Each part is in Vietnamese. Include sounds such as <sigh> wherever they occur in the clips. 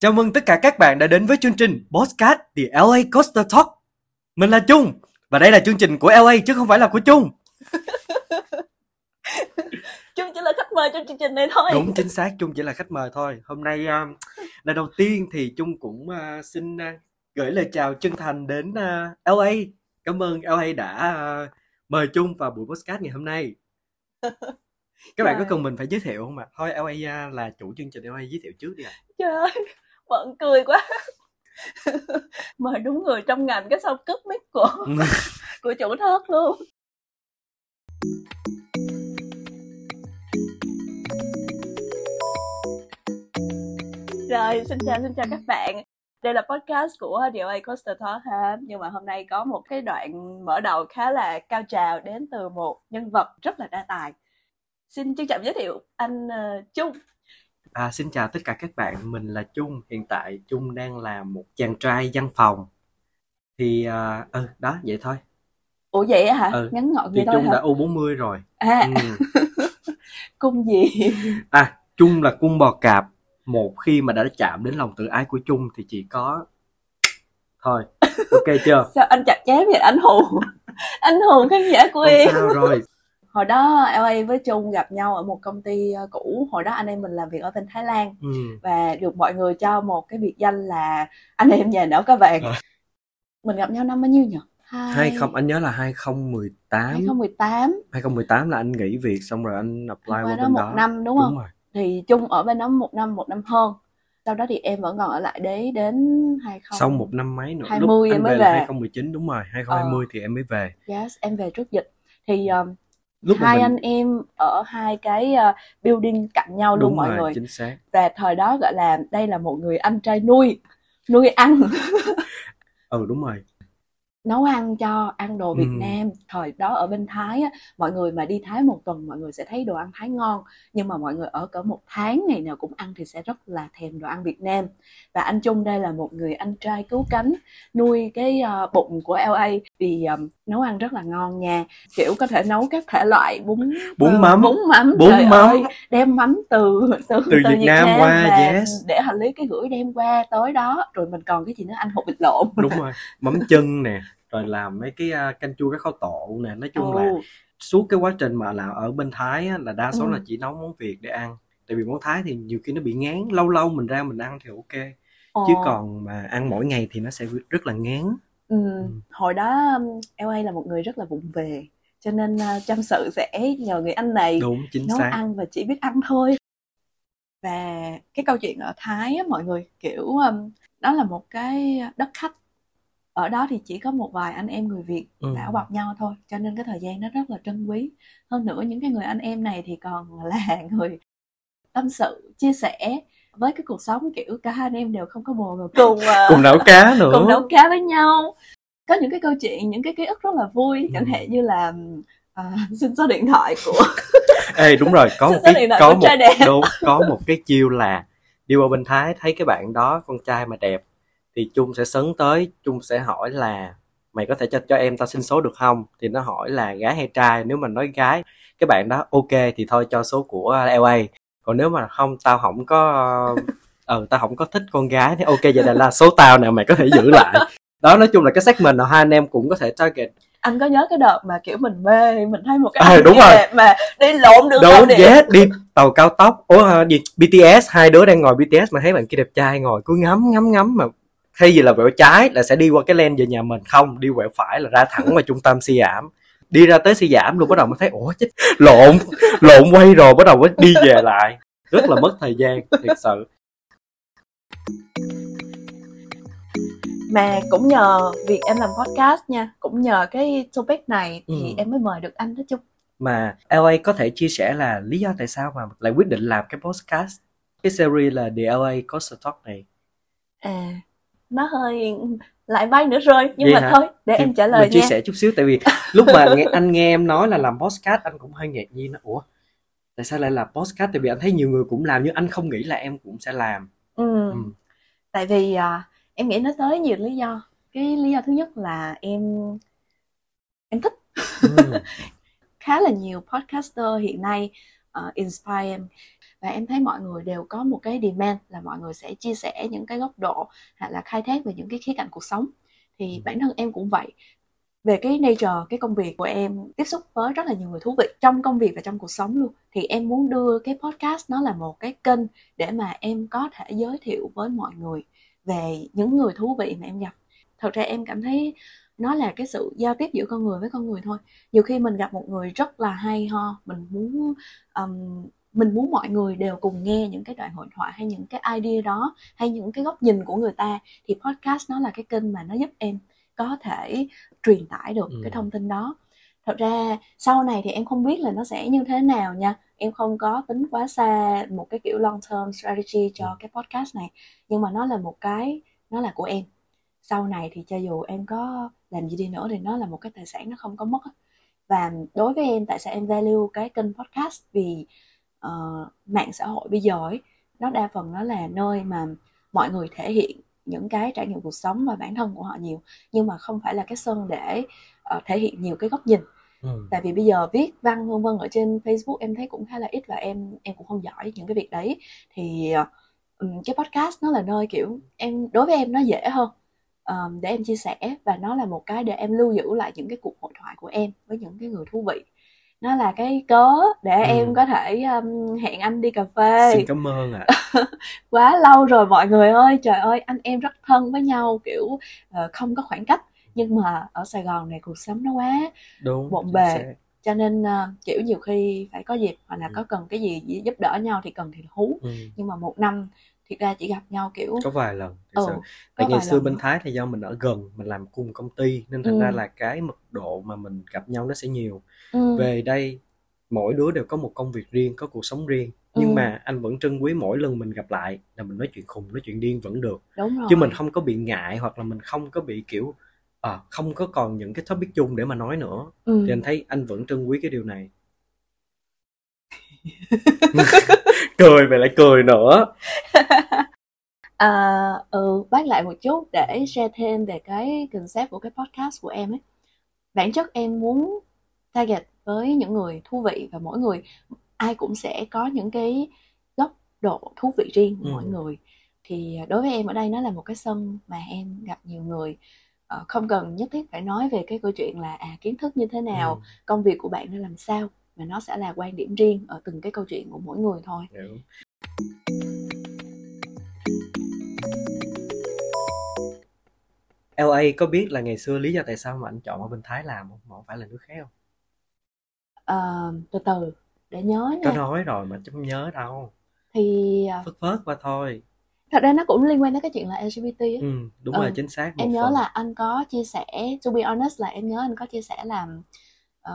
Chào mừng tất cả các bạn đã đến với chương trình Postcard The LA Coaster Talk. Mình là Trung và đây là chương trình của LA chứ không phải là của Trung. Trung <laughs> chỉ là khách mời trong chương trình này thôi. Đúng chính xác Trung chỉ là khách mời thôi. Hôm nay uh, lần đầu tiên thì Trung cũng uh, xin uh, gửi lời chào chân thành đến uh, LA. Cảm ơn LA đã uh, mời Trung vào buổi podcast ngày hôm nay. <laughs> Các bạn có cần mình phải giới thiệu không ạ? Thôi LA uh, là chủ chương trình LA giới thiệu trước đi ạ. Trời bận cười quá. <laughs> Mời đúng người trong ngành cái xong cướp mic của <laughs> của chủ thớt luôn. Rồi, xin chào xin chào các bạn. Đây là podcast của LA Coaster Talk ha. Nhưng mà hôm nay có một cái đoạn mở đầu khá là cao trào đến từ một nhân vật rất là đa tài. Xin trân trọng giới thiệu anh ờ, Trung. À, xin chào tất cả các bạn, mình là Trung. Hiện tại Trung đang là một chàng trai văn phòng. Thì à, ừ đó vậy thôi. Ủa vậy á hả? Ừ, Ngắn gọn Thì vậy thôi Trung hả? đã U40 rồi. À, Ừ. <laughs> cung gì? <laughs> À, Trung là cung bò cạp. Một khi mà đã chạm đến lòng tự ái của Trung thì chỉ có thôi. Ok chưa? <laughs> Sao anh chặt chém vậy? Anh hù. anh hù khán giả của Không em. sao rồi. Hồi đó LA với Trung gặp nhau ở một công ty ờ, cũ. Hồi đó anh em mình làm việc ở bên Thái Lan. Ừ. Và được mọi người cho một cái biệt danh là anh em nhà não cá vàng. À. Mình gặp nhau năm bao nhiêu nhỉ? Hai... Hai không anh nhớ là 2018. 2018. 2018 là anh nghỉ việc xong rồi anh apply Qua qua đó bên một đó. năm đúng không? rồi. Thì Trung ở bên đó một năm, một năm hơn. Sau đó thì em vẫn còn ở lại đấy đến 20... Sau một năm mấy nữa. 20 Lúc em anh mới về là về. 2019 đúng rồi. 2020 thì em mới về. Yes, em về trước dịch. Thì um, Lúc hai mình anh em ở hai cái uh, building cạnh nhau luôn đúng mọi rồi, người chính xác. và thời đó gọi là đây là một người anh trai nuôi nuôi ăn Ừ đúng rồi. Nấu ăn cho ăn đồ Việt Ừ. Nam thời đó ở bên Thái á, mọi người mà đi Thái một tuần mọi người sẽ thấy đồ ăn Thái ngon nhưng mà mọi người ở cỡ một tháng ngày nào cũng ăn thì sẽ rất là thèm đồ ăn Việt Nam và anh Trung đây là một người anh trai cứu cánh nuôi cái uh, bụng của LA vì um, nấu ăn rất là ngon nha kiểu có thể nấu các thể loại bún Bún ờ, mắm. bún mắm Bún trời mắm. ơi, đem mắm từ từ, Từ Việt Nam qua, yes. để hành lý cái gửi đem qua tới đó rồi mình còn cái gì nữa anh hột vịt lộn đúng rồi mắm <laughs> chân nè rồi làm mấy cái à, canh chua cái kho tộ nè. Nói chung là Ồ, suốt cái quá trình mà làm ở bên Thái á, là đa số Ừ. là chỉ nấu món Việt để ăn. Tại vì món Thái thì nhiều khi nó bị ngán. Lâu lâu mình ra mình ăn thì ok. Ồ. chứ còn mà ăn mỗi ngày thì nó sẽ rất là ngán. Ừ, hồi đó LA là một người rất là vụng về cho nên uh, chăm sự sẽ nhờ người anh này đúng chính nấu xác. ăn và chỉ biết ăn thôi. Và cái câu chuyện ở Thái á, mọi người kiểu um, đó là một cái đất khách ở đó thì chỉ có một vài anh em người Việt Ừ. bảo bọc nhau thôi cho nên cái thời gian đó rất là trân quý hơn nữa những cái người anh em này thì còn <laughs> là người tâm sự chia sẻ với cái cuộc sống kiểu cả hai anh em đều không có bồ mà cùng uh, <laughs> cùng nấu cá nữa cùng nấu cá với nhau có những cái câu chuyện những cái ký ức rất là vui chẳng Ừ. hạn như là à, <laughs> xin số điện thoại của Ê đúng rồi có một cái có một trai đẹp? đúng, có một cái chiêu là đi qua bên Thái thấy cái bạn đó con trai mà đẹp thì Trung sẽ sấn tới Trung sẽ hỏi là mày có thể cho cho em tao xin số được không? Thì nó hỏi là gái hay trai? Nếu mà nói gái cái bạn đó ok thì thôi cho số của LA còn nếu mà không tao không có ờ tao không có thích con gái thì ok vậy là, là số tao nè mày có thể giữ lại. Đó nói chung là cái segment nào hai anh em cũng có thể target. Anh có nhớ cái đợt mà kiểu mình mê mình thấy một cái À, đúng rồi. mà đi lộn đường đúng điện yes đi tàu cao tốc. Ủa gì BTS hai đứa đang ngồi BTS mà thấy bạn kia đẹp trai ngồi cứ ngắm ngắm ngắm mà thay vì là quẹo trái là sẽ đi qua cái lane về nhà mình? Không đi quẹo phải là ra thẳng vào trung tâm Siam đi ra tới Siam luôn bắt đầu mới thấy ủa chết lộn lộn quay rồi bắt đầu mới đi về lại. Rất là mất thời gian thật sự. Mà cũng nhờ việc em làm podcast nha cũng nhờ cái topic này thì Ừ. em mới mời được anh đó chung mà LA có thể chia sẻ là lý do tại sao mà lại quyết định làm cái podcast? Cái series là The LA Coaster Talk này. À nó hơi lại bay nữa rồi nhưng Vậy mà hả? thôi để Thì em trả lời mình chia nha sẻ chút xíu tại vì lúc mà nghe, <laughs> anh nghe em nói là làm podcast anh cũng hơi ngạc nhiên ủa tại sao lại làm podcast tại vì anh thấy nhiều người cũng làm nhưng anh không nghĩ là em cũng sẽ làm ừ. ừ. tại vì à, em nghĩ nó tới nhiều lý do cái lý do thứ nhất là em em thích Ừ. <laughs> khá là nhiều podcaster hiện nay uh, inspire em và em thấy mọi người đều có một cái demand là mọi người sẽ chia sẻ những cái góc độ hoặc là khai thác về những cái khía cạnh cuộc sống. Thì Ừ. bản thân em cũng vậy. Về cái nature cái công việc của em tiếp xúc với rất là nhiều người thú vị trong công việc và trong cuộc sống luôn. Thì em muốn đưa cái podcast nó là một cái kênh để mà em có thể giới thiệu với mọi người về những người thú vị mà em gặp. Thật ra em cảm thấy nó là cái sự giao tiếp giữa con người với con người thôi. Nhiều khi mình gặp một người rất là hay ho mình muốn um, mình muốn mọi người đều cùng nghe những cái đoạn hội thoại hay những cái idea đó hay những cái góc nhìn của người ta thì podcast nó là cái kênh mà nó giúp em có thể truyền tải được Ừ. cái thông tin đó. Thật ra sau này thì em không biết là nó sẽ như thế nào nha. Em không có tính quá xa một cái kiểu long term strategy cho Ừ. cái podcast này nhưng mà nó là một cái nó là của em. Sau này thì cho dù em có làm gì đi nữa thì nó là một cái tài sản nó không có mất và đối với em tại sao em value cái kênh podcast? Vì ờ, mạng xã hội bây giờ ấy nó đa phần nó là nơi mà mọi người thể hiện những cái trải nghiệm cuộc sống và bản thân của họ nhiều. Nhưng mà không phải là cái sân để ờ, thể hiện nhiều cái góc nhìn. Ừ. tại vì bây giờ viết văn vân vân ở trên Facebook em thấy cũng khá là ít và em em cũng không giỏi những cái việc đấy. Thì ừm, cái podcast nó là nơi kiểu em đối với em nó dễ hơn ờm, để em chia sẻ và nó là một cái để em lưu giữ lại những cái cuộc hội thoại của em với những cái người thú vị nó là cái cớ để Ừ. em có thể um, hẹn anh đi cà phê Xin cảm ơn ạ. <laughs> quá lâu rồi mọi người ơi trời ơi anh em rất thân với nhau kiểu ờ, không có khoảng cách nhưng mà ở Sài Gòn này cuộc sống nó quá Đúng. Bộn bề. xác. cho nên ờ, kiểu nhiều khi phải có dịp hoặc là Ừ. có cần cái gì giúp đỡ nhau thì cần thì hú Ừ. nhưng mà một năm thiệt ra chỉ gặp nhau kiểu Có vài lần. thật ừ sự. Tại ngày xưa lần bên. Thái thì do mình ở gần, mình làm cùng công ty nên thành ra ừ là cái mật độ mà mình gặp nhau nó sẽ nhiều. ừ Về đây mỗi đứa đều có một công việc riêng, có cuộc sống riêng. Nhưng ừ mà anh vẫn trân quý mỗi lần mình gặp lại là mình nói chuyện khùng, nói chuyện điên vẫn được. đúng Chứ mình rồi không có bị ngại hoặc là mình không có bị kiểu ờ, không có còn những cái topic chung để mà nói nữa. ừ Thì anh thấy anh vẫn trân quý cái điều này. <laughs> cười vậy lại cười nữa. À, <laughs> ừ, bác lại một chút để share thêm về cái concept của cái podcast của em ấy. Bản chất em muốn target với những người thú vị và mỗi người ai cũng sẽ có những cái góc độ thú vị riêng của mỗi Ừ. người. Thì đối với em ở đây nó là một cái sân mà em gặp nhiều người Ờ, không cần nhất thiết phải nói về cái câu chuyện là à kiến thức như thế Ừ. nào, công việc của bạn nó làm sao mà nó sẽ là quan điểm riêng ở từng cái câu chuyện của mỗi người thôi. Hiểu. LA có biết là ngày xưa lý do tại sao mà anh chọn ở bên Thái làm không? Mà không phải là nước khác không? Ờ, từ từ để nhớ Có nha. nói rồi mà chứ không nhớ đâu. Thì à, Phớt phớt qua thôi. thật ra nó cũng liên quan tới cái chuyện là LGBT á. Ừ, đúng rồi, Ừ, chính xác em nhớ phần. là anh có chia sẻ, to be honest là em nhớ anh có chia sẻ là ờ,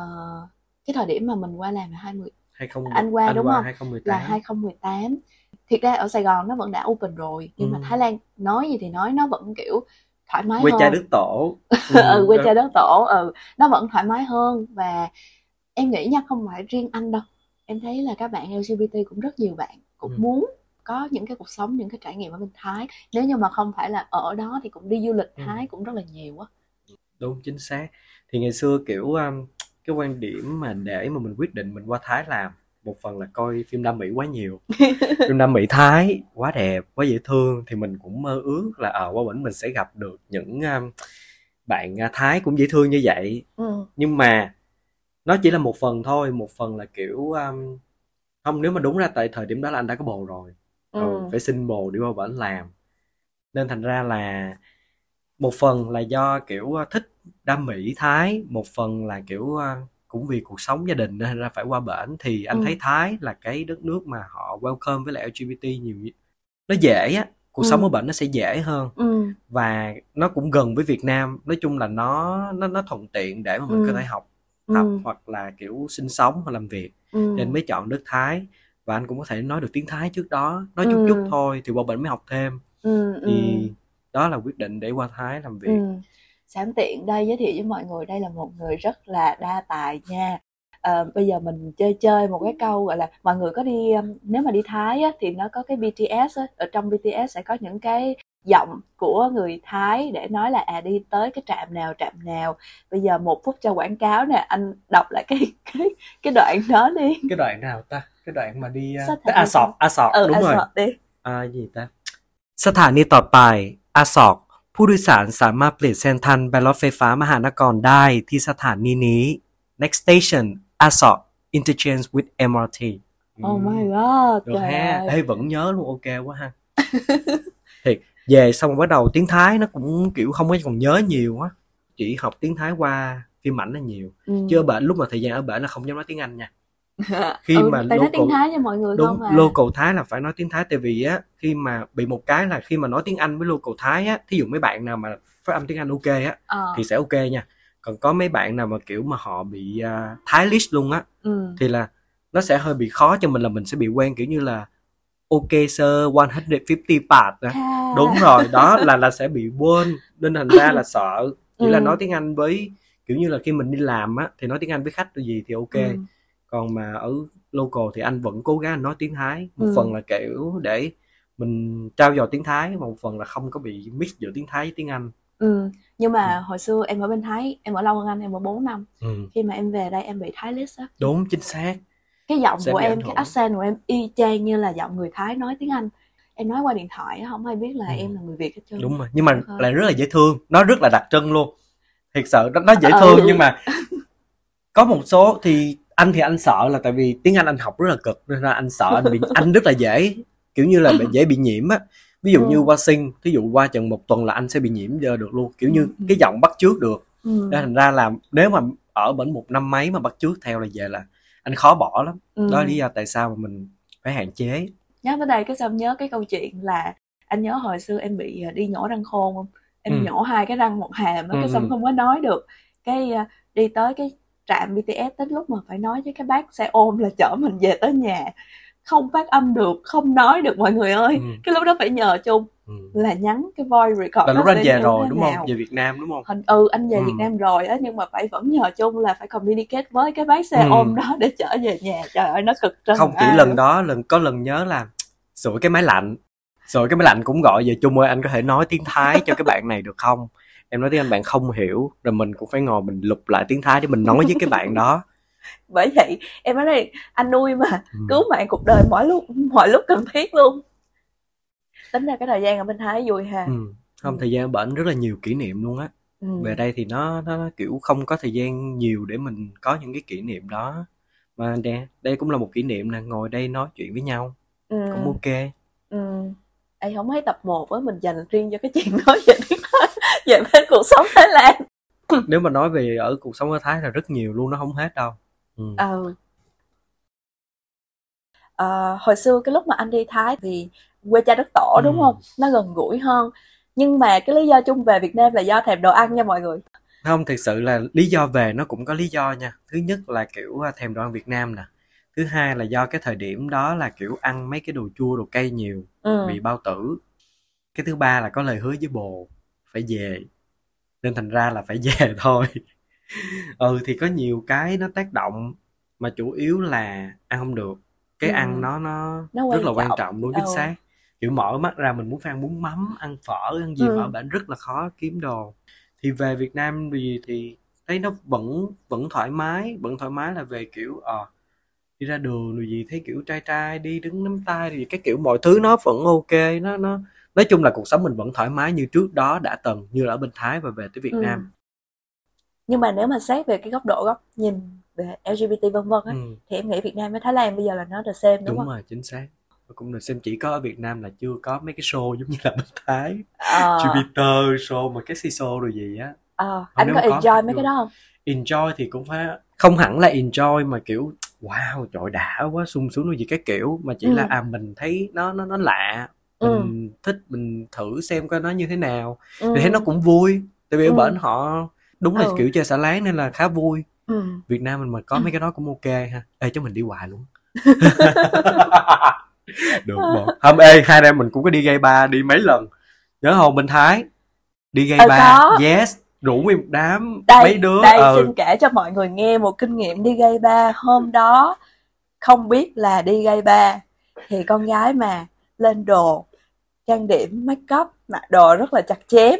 cái thời điểm mà mình qua làm là 20 2010 anh qua anh đúng qua không? 2018. Là 2018. Thiệt ra ở Sài Gòn nó vẫn đã open rồi, nhưng mà Ừ. Thái Lan nói gì thì nói nó vẫn kiểu thoải mái Quê cha hơn. đất tổ. ừ, <laughs> Ừ, quê đó. cha đất tổ, ừ, nó vẫn thoải mái hơn và em nghĩ nha không phải riêng anh đâu. Em thấy là các bạn LGBT cũng rất nhiều bạn cũng Ừ. muốn có những cái cuộc sống, những cái trải nghiệm ở bên Thái. Nếu như mà không phải là ở đó thì cũng đi du lịch Ừ. Thái cũng rất là nhiều á. Đúng chính xác. Thì ngày xưa kiểu um, cái quan điểm mà để mà mình quyết định mình qua Thái làm một phần là coi phim Nam Mỹ quá nhiều. <laughs> phim Nam Mỹ Thái quá đẹp, quá dễ thương thì mình cũng mơ ước là ở qua bển mình sẽ gặp được những um, bạn uh, Thái cũng dễ thương như vậy. Ừ. Nhưng mà nó chỉ là một phần thôi, một phần là kiểu um, không nếu mà đúng ra tại thời điểm đó là anh đã có bồ rồi. Ừ. Ừ, phải xin bồ đi qua bển làm. Nên thành ra là một phần là do kiểu thích đam mỹ Thái, một phần là kiểu uh, cũng vì cuộc sống gia đình nên ra phải qua bển thì anh Ừ. thấy Thái là cái đất nước mà họ welcome với lại LGBT nhiều nhất. Nó dễ á, cuộc sống Ừ. ở bển nó sẽ dễ hơn Ừ. và nó cũng gần với Việt Nam. Nói chung là nó nó nó thuận tiện để mà mình Ừ. có thể học tập Ừ. hoặc là kiểu sinh sống hoặc làm việc Ừ. nên mới chọn đất Thái và anh cũng có thể nói được tiếng Thái trước đó nói chút chút Ừ. thôi thì qua bển mới học thêm Ừ. Ừ. thì đó là quyết định để qua Thái làm việc Ừ. Sẵn tiện đây giới thiệu với mọi người đây là một người rất là đa tài nha. ờ, bây giờ mình chơi chơi một cái câu gọi là mọi người có đi um, nếu mà đi Thái á, thì nó có cái BTS á, ở trong BTS sẽ có những cái giọng của người Thái để nói là à đi tới cái trạm nào trạm nào bây giờ một phút cho quảng cáo nè anh đọc lại cái <laughs> cái cái đoạn đó đi cái đoạn nào ta cái đoạn mà đi Sao uh, thành à đi sọt ta? a sọt ừ đúng anh rồi sợ đi อ่าgì ta สถานีต่อไปอาศอก ผู้โดยสารสามารถเปลี่ยนเส้นทางไปรถไฟฟ้ามหานครได้ที่สถานีนี้ next station อาศอก interchange with MRT oh my god được trời ha ơi Ê, vẫn nhớ luôn ok quá ha thiệt về xong rồi bắt đầu tiếng Thái nó cũng kiểu không có còn nhớ nhiều á chỉ học tiếng Thái qua phim ảnh là nhiều ừ. chứ ở bển lúc mà thời gian ở bển là không dám nói tiếng Anh nha khi ừ, mà tại nói tiếng local- Thái cho mọi người đúng không à local Thái là phải nói tiếng Thái tại vì á khi mà bị một cái là khi mà nói tiếng Anh với local Thái á thí dụ mấy bạn nào mà phát âm tiếng Anh ok á Ờ, thì sẽ ok nha còn có mấy bạn nào mà kiểu mà họ bị uh, Thái luôn á ừ. thì là nó sẽ hơi bị khó cho mình là mình sẽ bị quen kiểu như là ok sir 150 baht Ha. đúng rồi đó là là sẽ bị quên nên thành ra là sợ chỉ là Ừ. nói tiếng Anh với kiểu như là khi mình đi làm á thì nói tiếng Anh với khách là gì thì ok Ừ. còn mà ở local thì anh vẫn cố gắng anh nói tiếng Thái một Ừ. phần là kiểu để mình trao dồi tiếng Thái một phần là không có bị mix giữa tiếng Thái với tiếng Anh Ừ. Nhưng mà hồi xưa em ở bên Thái, em ở lâu hơn anh, em ở 4 năm. ừ. Khi mà em về đây em bị Thái list á. đúng chính xác Cái giọng Sẽ của em, cái accent của em y chang như là giọng người Thái nói tiếng Anh. Em nói qua điện thoại không ai biết là Ừ. em là người Việt hết trơn. đúng rồi nhưng mà Ờ. lại rất là dễ thương nó rất là đặc trưng luôn thiệt sự nó, nó dễ Ừ. thương nhưng mà <laughs> có một số thì anh thì anh sợ là tại vì tiếng Anh anh học rất là cực nên là anh sợ anh bị <laughs> anh rất là dễ kiểu như là bị- dễ bị nhiễm á ví dụ như Ừ. qua sinh ví dụ qua chừng một tuần là anh sẽ bị nhiễm giờ được luôn kiểu như Ừ. cái giọng bắt chước được Ừ. nên thành ra là nếu mà ở bển một năm mấy mà bắt chước theo là về là anh khó bỏ lắm Ừ. đó là lý do tại sao mà mình phải hạn chế Nhắc tới đây cái xong nhớ cái câu chuyện là anh nhớ hồi xưa em bị ờ, đi nhổ răng khôn không? Em Ừ. nhổ hai cái răng một hàm á, Ừ, cái xong ừ. không có nói được. Cái ờ, đi tới cái trạm BTS tới lúc mà phải nói với cái bác xe ôm là chở mình về tới nhà không phát âm được không nói được mọi người ơi Ừ. cái lúc đó phải nhờ chung ừ. là nhắn cái voice record là lúc anh về rồi đúng nào. không về Việt Nam đúng không Hình, ừ anh về Ừ. Việt Nam rồi á nhưng mà phải vẫn nhờ chung là phải communicate với cái bác xe Ừ. ôm đó để chở về nhà trời ơi nó cực trân không chỉ lần đó lần có lần nhớ là sửa cái máy lạnh rồi cái máy lạnh cũng gọi về chung ơi anh có thể nói tiếng thái cho cái bạn này được không em nói tiếng anh bạn không hiểu rồi mình cũng phải ngồi mình lục lại tiếng thái để mình nói với cái bạn đó <laughs> bởi vậy em nói đây anh nuôi mà Ừ. cứu mạng cuộc đời mọi lúc mọi lúc cần thiết luôn tính ra cái thời gian ở bên Thái vui ha ừ. không thời gian ở bển rất là nhiều kỷ niệm luôn á ừ. về đây thì nó nó kiểu không có thời gian nhiều để mình có những cái kỷ niệm đó mà nè đây cũng là một kỷ niệm nè ngồi đây nói chuyện với nhau ừ. cũng ok ừ. Em không thấy tập 1 với mình dành riêng cho cái chuyện <laughs> nói về tiếng <laughs> về bên cuộc sống Thái Lan <laughs> nếu mà nói về ở cuộc sống ở thái là rất nhiều luôn nó không hết đâu. Ừ. ừ Ờ, hồi xưa cái lúc mà anh đi Thái thì quê cha đất tổ đúng Ừ. không? Nó gần gũi hơn. Nhưng mà cái lý do chung về Việt Nam là do thèm đồ ăn nha mọi người. Không thực sự là lý do về nó cũng có lý do nha. Thứ nhất là kiểu à, thèm đồ ăn Việt Nam nè. Thứ hai là do cái thời điểm đó là kiểu ăn mấy cái đồ chua đồ cay nhiều ừ. bị bao tử. Cái thứ ba là có lời hứa với bồ phải về nên thành ra là phải <laughs> về thôi ừ thì có nhiều cái nó tác động mà chủ yếu là ăn không được cái Ừ. ăn nó nó, Nó rất là quan trọng. đúng chính Ừ. xác kiểu mở mắt ra mình muốn ăn bún mắm ăn phở ăn gì Ừ. mà ở bển rất là khó kiếm đồ thì về Việt Nam thì thì thấy nó vẫn vẫn thoải mái vẫn thoải mái là về kiểu ờ đi ra đường rồi gì thấy kiểu trai trai đi đứng nắm tay thì cái kiểu mọi thứ nó vẫn ok nó nó nói chung là cuộc sống mình vẫn thoải mái như trước đó đã từng như là ở bên Thái và về tới Việt Ừ. Nam nhưng mà nếu mà xét về cái góc độ góc nhìn về LGBT vân vân á ừ, thì em nghĩ Việt Nam với Thái Lan bây giờ là nó the same đúng, đúng không? rồi chính xác Và cũng được xem chỉ có ở Việt Nam là chưa có mấy cái show giống như là bên Thái Ờ, Jupiter show mà cái show rồi gì á ờ, Không, anh có có enjoy thì mấy cái vui. đó không? enjoy thì cũng phải không hẳn là enjoy mà kiểu wow trời đã quá sung sướng gì cái kiểu mà chỉ Ừ. là à mình thấy nó nó nó lạ Ừ. mình thích mình thử xem coi nó như thế nào Ừ. thì thấy nó cũng vui tại vì ở Ừ. bển họ đúng là Ừ. kiểu chơi xả láng nên là khá vui Ừ. Việt Nam mình mà có mấy cái đó cũng ok ha ê cho mình đi hoài luôn <laughs> được bộ hôm ê hai anh em mình cũng có đi gay bar đi mấy lần nhớ không bên Thái đi gay Ờ, bar có. yes rủ nguyên một đám đây mấy đứa đây ờ, xin kể cho mọi người nghe một kinh nghiệm đi gây ba hôm đó không biết là đi gây ba thì con gái mà lên đồ trang điểm make up mặc đồ rất là chặt chém.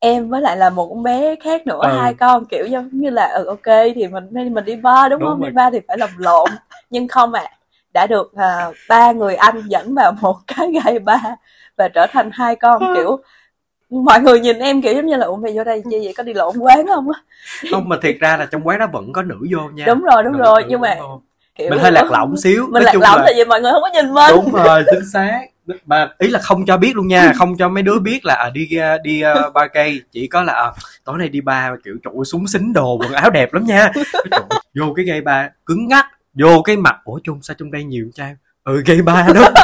Em với lại là một con bé khác nữa Ừ. hai con kiểu giống như là ừ ok thì mình mình đi bar đúng, Đúng không? Rồi. đi bar thì phải làm lộn. Nhưng không ạ đã được à, ba người anh dẫn vào một <laughs> cái gây ba và trở thành hai con kiểu mọi người nhìn em kiểu giống như là ủa mày vô đây chi vậy? Có đi lộn quán không á? Không mà thiệt ra là trong quán đó vẫn có nữ vô nha. Đúng rồi đúng Nữ- rồi nữ nhưng mà kiểu mình hơi lạc lõng xíu. mình nói lạc lõng là tại vì mọi người không có nhìn mình. Đúng rồi chính xác mà ý là không cho biết luôn nha không cho mấy đứa biết là à, đi ra- đi uh, ba cây. Chỉ có là à, tối nay đi ba kiểu trụ súng xính đồ quần áo đẹp lắm nha. <laughs> Trời ơi, vô cái gây ba cứng ngắc vô cái mặt ủa chung sao trong đây nhiều trai ừ gây ba đó. <laughs>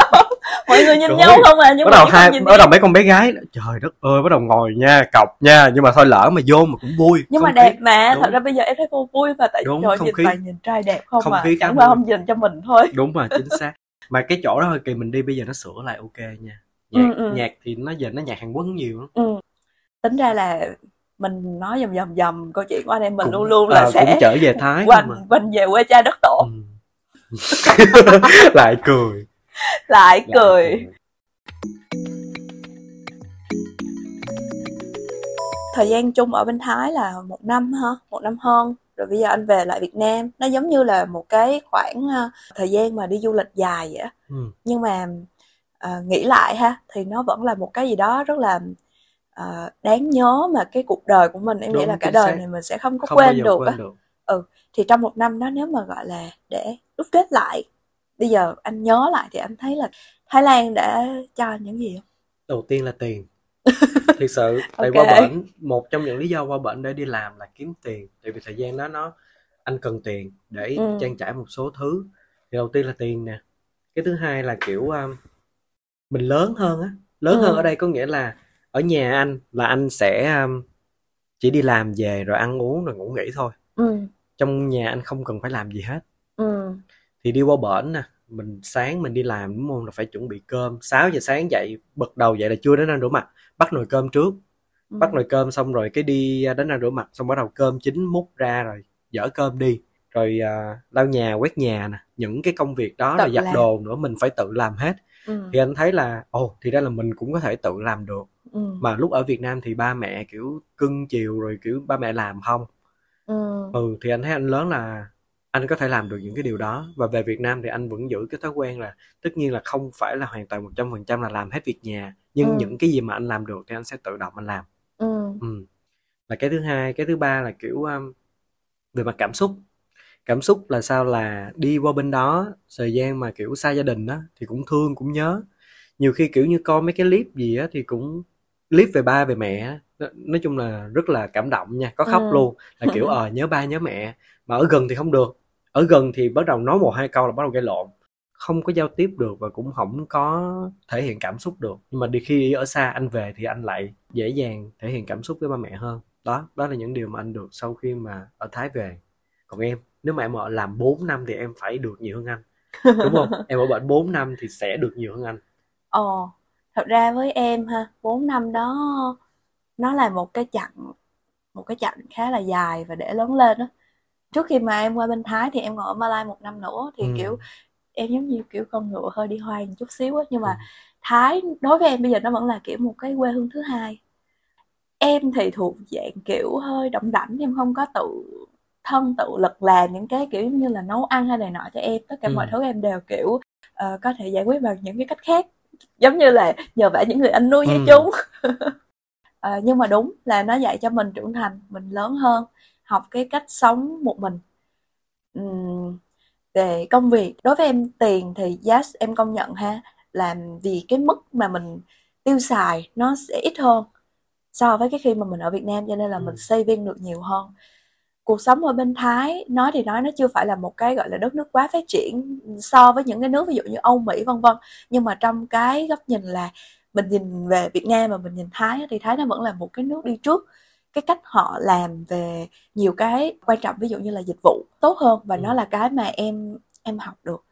Mọi người nhìn Rồi. nhau không à nhưng bắt mà đầu hai bắt đầu mấy con bé gái trời đất ơi bắt đầu ngồi nha cọc nha nhưng mà thôi lỡ mà vô mà cũng vui nhưng Không mà khí- đẹp mà Đúng. thật ra bây giờ em thấy cô vui và tại Đúng, trời nhìn khí- toàn nhìn trai đẹp không, không mà khí chẳng qua không nhìn cho mình thôi. Đúng rồi chính xác mà cái chỗ đó hơi kỳ mình đi bây giờ nó sửa lại ok nha nhạc Ừ, ừ. nhạc thì nó giờ nó nhạc Hàn Quốc nhiều lắm ừ. tính ra là mình nói dầm dầm dầm câu chuyện của anh em mình Cũng- luôn luôn là à, sẽ cũng trở về Thái quanh mà. quanh về quê cha đất tổ Ừ. <laughs> lại cười lại lại cười thời gian chung ở bên Thái là một năm ha một năm hơn rồi bây giờ anh về lại Việt Nam nó giống như là một cái khoảng ờ, thời gian mà đi du lịch dài vậy á ừ. nhưng mà ờ, nghĩ lại ha thì nó vẫn là một cái gì đó rất là ờ, đáng nhớ mà cái cuộc đời của mình em nghĩ Đúng, là cả đời xác. này mình sẽ không có không quên được quên á được thì trong một năm đó nếu mà gọi là để đúc kết lại bây giờ anh nhớ lại thì anh thấy là Thái Lan đã cho những gì không? đầu tiên là tiền <laughs> thiệt sự tại Ok. qua bển một trong những lý do qua bển để đi làm là kiếm tiền. Tại vì thời gian đó nó anh cần tiền để Ừ. trang trải một số thứ. Thì đầu tiên là tiền nè. Cái thứ hai là kiểu um, mình lớn hơn á. Lớn Ừ. hơn ở đây có nghĩa là ở nhà anh là anh sẽ um, chỉ đi làm về rồi ăn uống rồi ngủ nghỉ thôi. Ừ, trong nhà anh không cần phải làm gì hết. Ừ, thì đi qua bển nè mình sáng mình đi làm đúng không? Là phải chuẩn bị cơm. 6 giờ sáng dậy bật đầu dậy là chưa đến ăn rửa mặt bắt nồi cơm trước. Ừ. bắt nồi cơm xong rồi cái đi à, đánh răng rửa mặt xong bắt đầu cơm chín múc ra rồi dỡ cơm đi. Rồi à, lau nhà quét nhà nè những cái công việc đó Tự rồi giặt làm. đồ nữa mình phải tự làm hết. Ừ, thì anh thấy là ồ thì ra là mình cũng có thể tự làm được. Ừ, mà lúc ở Việt Nam thì ba mẹ kiểu cưng chiều rồi kiểu ba mẹ làm không. Ừ, ừ thì anh thấy anh lớn là anh có thể làm được những cái điều đó. Và về Việt Nam thì anh vẫn giữ cái thói quen là tất nhiên là không phải là hoàn toàn một trăm phần trăm là làm hết việc nhà nhưng Ừ. những cái gì mà anh làm được thì anh sẽ tự động anh làm. Ừ, ừ. là cái thứ hai cái thứ ba là kiểu um, về mặt cảm xúc. Cảm xúc là sao? Là đi qua bên đó thời gian mà kiểu xa gia đình á thì cũng thương cũng nhớ. Nhiều khi kiểu như coi mấy cái clip gì á thì cũng clip về ba về mẹ nói, chung là rất là cảm động nha có khóc Ừ. luôn. Là kiểu <laughs> ờ nhớ ba nhớ mẹ mà ở gần thì không được. Ở gần thì bắt đầu nói một hai câu là bắt đầu gây lộn. Không có giao tiếp được và cũng không có thể hiện cảm xúc được. Nhưng mà đi khi ở xa anh về thì anh lại dễ dàng thể hiện cảm xúc với ba mẹ hơn. Đó đó là những điều mà anh được sau khi mà ở Thái về. Còn em nếu mà em ở làm 4 năm thì em phải được nhiều hơn anh. Đúng không? <laughs> Em ở bệnh 4 năm thì sẽ được nhiều hơn anh. Ồ, thật ra với em ha, 4 năm đó nó là một cái chặng một cái chặng khá là dài và để lớn lên đó. Trước khi mà em qua bên Thái thì em còn ở Malai một năm nữa thì Ừ. kiểu em giống như kiểu con ngựa hơi đi hoang một chút xíu á nhưng mà Ừ. Thái đối với em bây giờ nó vẫn là kiểu một cái quê hương thứ hai. Em thì thuộc dạng kiểu hơi động đảnh em không có tự thân tự lực làm những cái kiểu như là nấu ăn hay này nọ cho em tất cả Ừ. mọi thứ em đều kiểu ờ, có thể giải quyết bằng những cái cách khác giống như là nhờ vả những người anh nuôi với Ừ. chúng <laughs> Ờ, nhưng mà đúng là nó dạy cho mình trưởng thành mình lớn hơn học cái cách sống một mình. Ừm, về công việc đối với em tiền thì yes em công nhận ha là vì cái mức mà mình tiêu xài nó sẽ ít hơn so với cái khi mà mình ở Việt Nam cho nên là Ừ. mình saving được nhiều hơn. Cuộc sống ở bên Thái nói thì nói nó chưa phải là một cái gọi là đất nước quá phát triển so với những cái nước ví dụ như Âu Mỹ vân vân. Nhưng mà trong cái góc nhìn là mình nhìn về Việt Nam và mình nhìn Thái thì Thái nó vẫn là một cái nước đi trước cái cách họ làm về nhiều cái quan trọng ví dụ như là dịch vụ tốt hơn và Ừ. nó là cái mà em em học được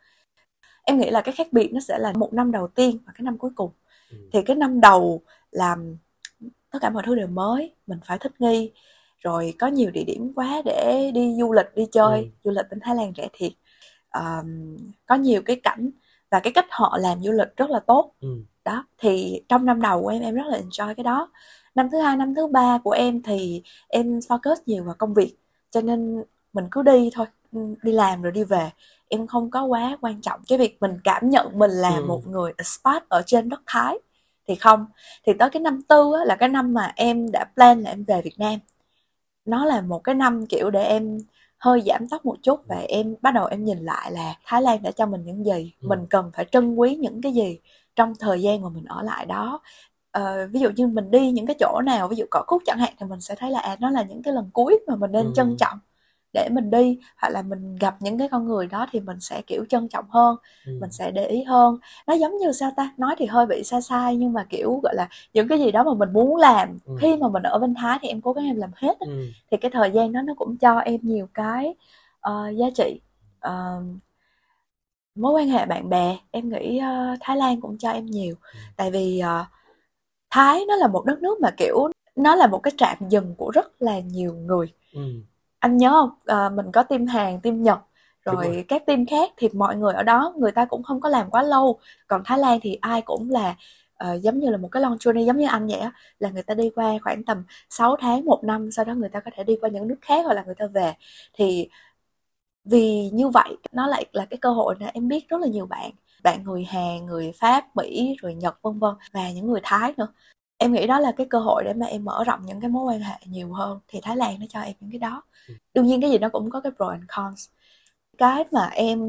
em nghĩ là cái khác biệt nó sẽ là một năm đầu tiên và cái năm cuối cùng Ừ. thì cái năm đầu làm tất cả mọi thứ đều mới mình phải thích nghi rồi có nhiều địa điểm quá để đi du lịch đi chơi ừ. du lịch bên Thái Lan rẻ thiệt um, có nhiều cái cảnh và cái cách họ làm du lịch rất là tốt ừ. đó thì trong năm đầu của em em rất là enjoy cái đó năm thứ hai năm thứ ba của em thì em focus nhiều vào công việc cho nên mình cứ đi thôi đi làm rồi đi về em không có quá quan trọng cái việc mình cảm nhận mình là ừ. một người spot ở trên đất Thái thì không thì tới cái năm tư á, là cái năm mà em đã plan là em về Việt Nam nó là một cái năm kiểu để em hơi giảm tốc một chút và em bắt đầu em nhìn lại là Thái Lan đã cho mình những gì ừ. mình cần phải trân quý những cái gì trong thời gian mà mình ở lại đó uh, ví dụ như mình đi những cái chỗ nào ví dụ cỏ khúc chẳng hạn thì mình sẽ thấy là à nó là những cái lần cuối mà mình nên ừ. trân trọng để mình đi hoặc là mình gặp những cái con người đó thì mình sẽ kiểu trân trọng hơn ừ. mình sẽ để ý hơn nó giống như sao ta nói thì hơi bị sai sai nhưng mà kiểu gọi là những cái gì đó mà mình muốn làm ừ. khi mà mình ở bên thái thì em cố gắng em làm hết ừ. thì cái thời gian đó nó cũng cho em nhiều cái uh, giá trị uh, mối quan hệ bạn bè em nghĩ uh, thái lan cũng cho em nhiều ừ. tại vì uh, thái nó là một đất nước mà kiểu nó là một cái trạm dừng của rất là nhiều người. Ừ. Anh nhớ không? À, mình có team Hàn team Nhật rồi, rồi. các team khác thì mọi người ở đó người ta cũng không có làm quá lâu. Còn Thái Lan thì ai cũng là uh, giống như là một cái long journey giống như anh vậy á là người ta đi qua khoảng tầm 6 tháng một năm sau đó người ta có thể đi qua những nước khác hoặc là người ta về. Thì vì như vậy nó lại là cái cơ hội để em biết rất là nhiều bạn bạn người Hàn người Pháp Mỹ rồi Nhật vân vân và những người Thái nữa em nghĩ đó là cái cơ hội để mà em mở rộng những cái mối quan hệ nhiều hơn thì Thái Lan nó cho em những cái đó ừ. đương nhiên cái gì nó cũng có cái pro and cons cái mà em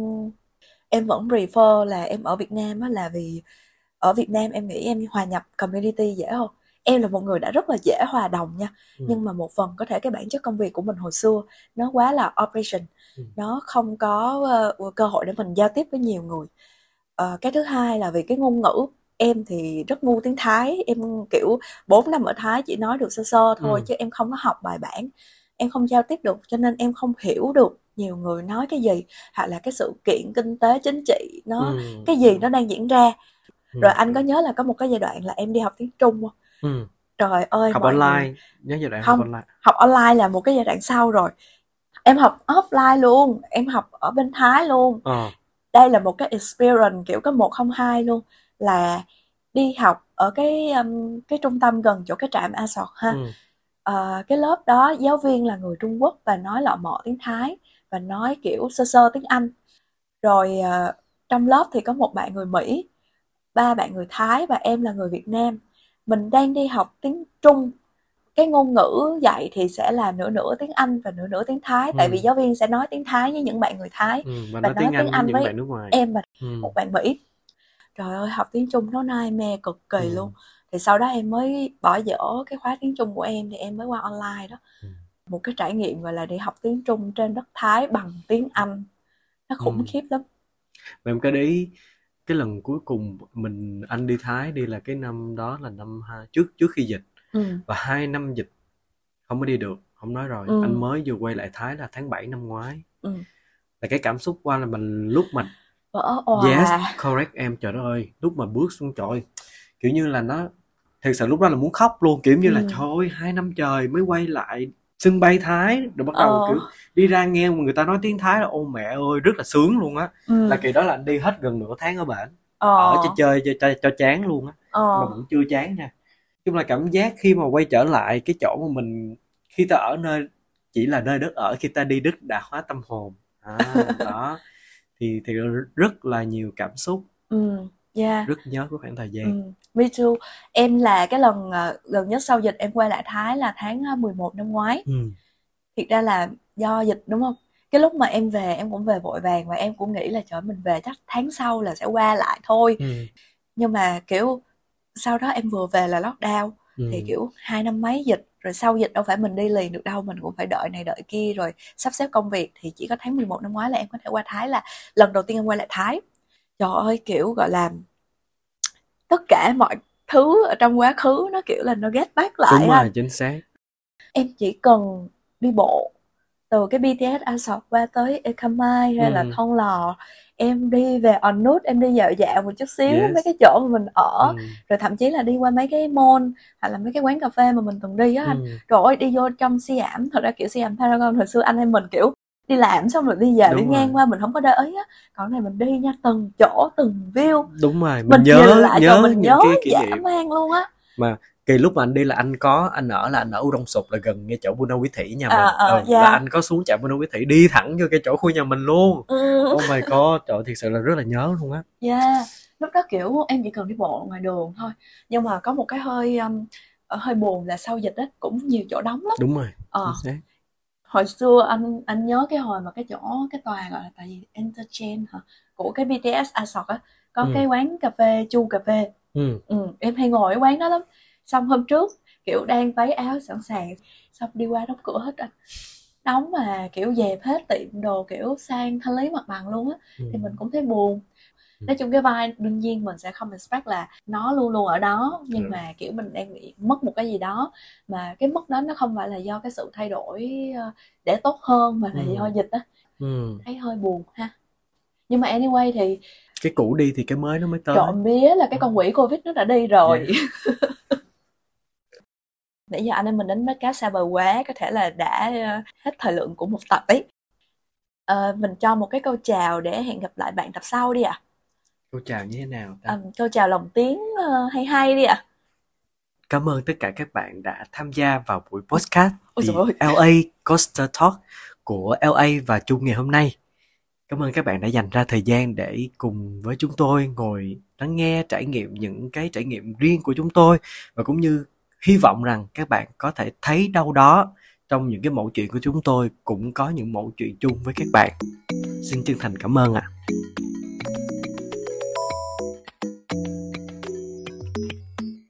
em vẫn prefer là em ở Việt Nam á là vì ở Việt Nam em nghĩ em hòa nhập community dễ hơn em là một người đã rất là dễ hòa đồng nha ừ. nhưng mà một phần có thể cái bản chất công việc của mình hồi xưa nó quá là operation ừ. nó không có uh, cơ hội để mình giao tiếp với nhiều người uh, cái thứ hai là vì cái ngôn ngữ em thì rất ngu tiếng Thái em kiểu 4 năm ở Thái chỉ nói được sơ sơ thôi ừ. chứ em không có học bài bản em không giao tiếp được cho nên em không hiểu được nhiều người nói cái gì hoặc là cái sự kiện kinh tế chính trị nó ừ. cái gì nó đang diễn ra ừ. rồi anh có nhớ là có một cái giai đoạn là em đi học tiếng Trung không? Ừ. Trời ơi học online người... nhớ giai đoạn không, học online học online là một cái giai đoạn sau rồi em học offline luôn em học ở bên Thái luôn ờ. Đây là một cái experience kiểu có một không hai luôn là đi học ở cái um, cái trung tâm gần chỗ cái trạm A Sọt ha. Ừ. Uh, cái lớp đó giáo viên là người Trung Quốc và nói lọ mọ tiếng Thái và nói kiểu sơ sơ tiếng Anh. Rồi uh, trong lớp thì có một bạn người Mỹ, ba bạn người Thái và em là người Việt Nam. Mình đang đi học tiếng Trung cái ngôn ngữ dạy thì sẽ là nửa nửa tiếng Anh và nửa nửa tiếng Thái tại vì ừ. giáo viên sẽ nói tiếng Thái với những bạn người Thái ừ, và, nói, tiếng, tiếng Anh, với, với nước ngoài. em và ừ. một bạn Mỹ trời ơi học tiếng Trung nó nai mê cực kỳ ừ. luôn thì sau đó em mới bỏ dở cái khóa tiếng Trung của em thì em mới qua online đó ừ. một cái trải nghiệm gọi là đi học tiếng Trung trên đất Thái bằng tiếng Anh nó khủng ừ. khiếp lắm mà em cái đấy cái lần cuối cùng mình anh đi Thái đi là cái năm đó là năm trước trước khi dịch ừ. và hai năm dịch không có đi được không nói rồi ừ. anh mới vừa quay lại Thái là tháng 7 năm ngoái ừ. là cái cảm xúc qua là mình lúc mà vỡ òa yes correct em trời đất ơi lúc mà bước xuống trời kiểu như là nó thật sự lúc đó là muốn khóc luôn kiểu như là ừ. trời ơi hai năm trời mới quay lại sân bay thái rồi bắt đầu ờ. kiểu đi ra nghe người ta nói tiếng thái là ô mẹ ơi rất là sướng luôn á ừ. là kỳ đó là anh đi hết gần nửa tháng ở bển ờ. ở cho chơi cho, cho, cho chán luôn á ờ. mà vẫn chưa chán nha chung là cảm giác khi mà quay trở lại cái chỗ mà mình khi ta ở nơi chỉ là nơi đất ở khi ta đi đức đã hóa tâm hồn à, <laughs> đó thì thì rất là nhiều cảm xúc ừ yeah. rất nhớ cái khoảng thời gian ừ. me too em là cái lần uh, gần nhất sau dịch em quay lại Thái là tháng 11 ờ, năm ngoái ừ. thiệt ra là do dịch đúng không cái lúc mà em về em cũng về vội vàng và em cũng nghĩ là trời mình về chắc tháng sau là sẽ qua lại thôi ừ. nhưng mà kiểu sau đó em vừa về là lockdown. Ừ. thì kiểu hai năm mấy dịch rồi sau dịch đâu phải mình đi liền được đâu mình cũng phải đợi này đợi kia rồi sắp xếp công việc. Thì chỉ có tháng 11 năm ngoái là em có thể qua Thái là lần đầu tiên em quay lại Thái. Trời ơi kiểu gọi là tất cả mọi thứ ở trong quá khứ nó kiểu là nó get back lại đúng rồi chính xác. Em chỉ cần đi bộ từ cái BTS Asok qua tới Ekamai hay ừ. là Thon Lò em đi về on nút em đi dạo dạo một chút xíu Yes. mấy cái chỗ mà mình ở. Ừ, rồi thậm chí là đi qua mấy cái mall hoặc là mấy cái quán cà phê mà mình từng đi á anh. Ừ. ơi đi vô trong Siam thật ra kiểu Siam Paragon hồi xưa anh em mình kiểu đi làm xong rồi đi về Đúng đi rồi. ngang qua mình không có để ý á. Còn này mình đi nha từng chỗ từng view. Đúng rồi mình, mình nhớ lại nhớ rồi mình những nhớ cái kỷ dã man luôn á kỳ lúc mà anh đi là anh có anh ở là anh ở U Đông Sụp là gần ngay chỗ Buona Quý Thủy nhà mình À, à, ừ, dạ. là anh có xuống trạm Buona Quý Thủy đi thẳng vô cái chỗ khu nhà mình luôn ừ. oh my god trời thiệt sự là rất là nhớ luôn á Yeah, lúc đó kiểu em chỉ cần đi bộ ngoài đường thôi nhưng mà có một cái hơi um, ở hơi buồn là sau dịch á cũng nhiều chỗ đóng lắm đúng rồi ờ, xác. hồi xưa anh anh nhớ cái hồi mà cái chỗ cái tòa gọi là tại gì Entertain hả của cái BTS Asok á có Ừ. cái quán cà phê chu cà phê ừ. ừ, em hay ngồi ở quán đó lắm xong hôm trước kiểu đang váy áo sẵn sàng xong đi qua đóng cửa hết anh đóng mà kiểu dẹp hết tiệm đồ kiểu sang thanh lý mặt bằng luôn á ừ. thì mình cũng thấy buồn Ừ. nói chung cái vai đương nhiên mình sẽ không expect là nó luôn luôn ở đó nhưng Ừ. mà kiểu mình đang bị mất một cái gì đó mà cái mất đó nó không phải là do cái sự thay đổi ờ, để tốt hơn mà là Ừ. do dịch á ừ. thấy hơi buồn ha nhưng mà anyway thì cái cũ đi thì cái mới nó mới tới trộm vía là cái con quỷ covid nó đã đi rồi <laughs> nãy giờ anh em mình đánh bắt cá xa bờ quá có thể là đã ờ, hết thời lượng của một tập ấy Ờ, mình cho một cái câu chào để hẹn gặp lại bạn tập sau đi ạ câu chào như thế nào ta? Ừm, câu chào lồng tiếng hay hay đi ạ cảm ơn tất cả các bạn đã tham gia vào buổi podcast Ôi The. LA Coaster Talk của LA và Trung ngày hôm nay cảm ơn các bạn đã dành ra thời gian để cùng với chúng tôi ngồi lắng nghe trải nghiệm những cái trải nghiệm riêng của chúng tôi và cũng như hy vọng rằng các bạn có thể thấy đâu đó trong những cái mẫu chuyện của chúng tôi cũng có những mẫu chuyện chung với các bạn. Xin chân thành cảm ơn ạ.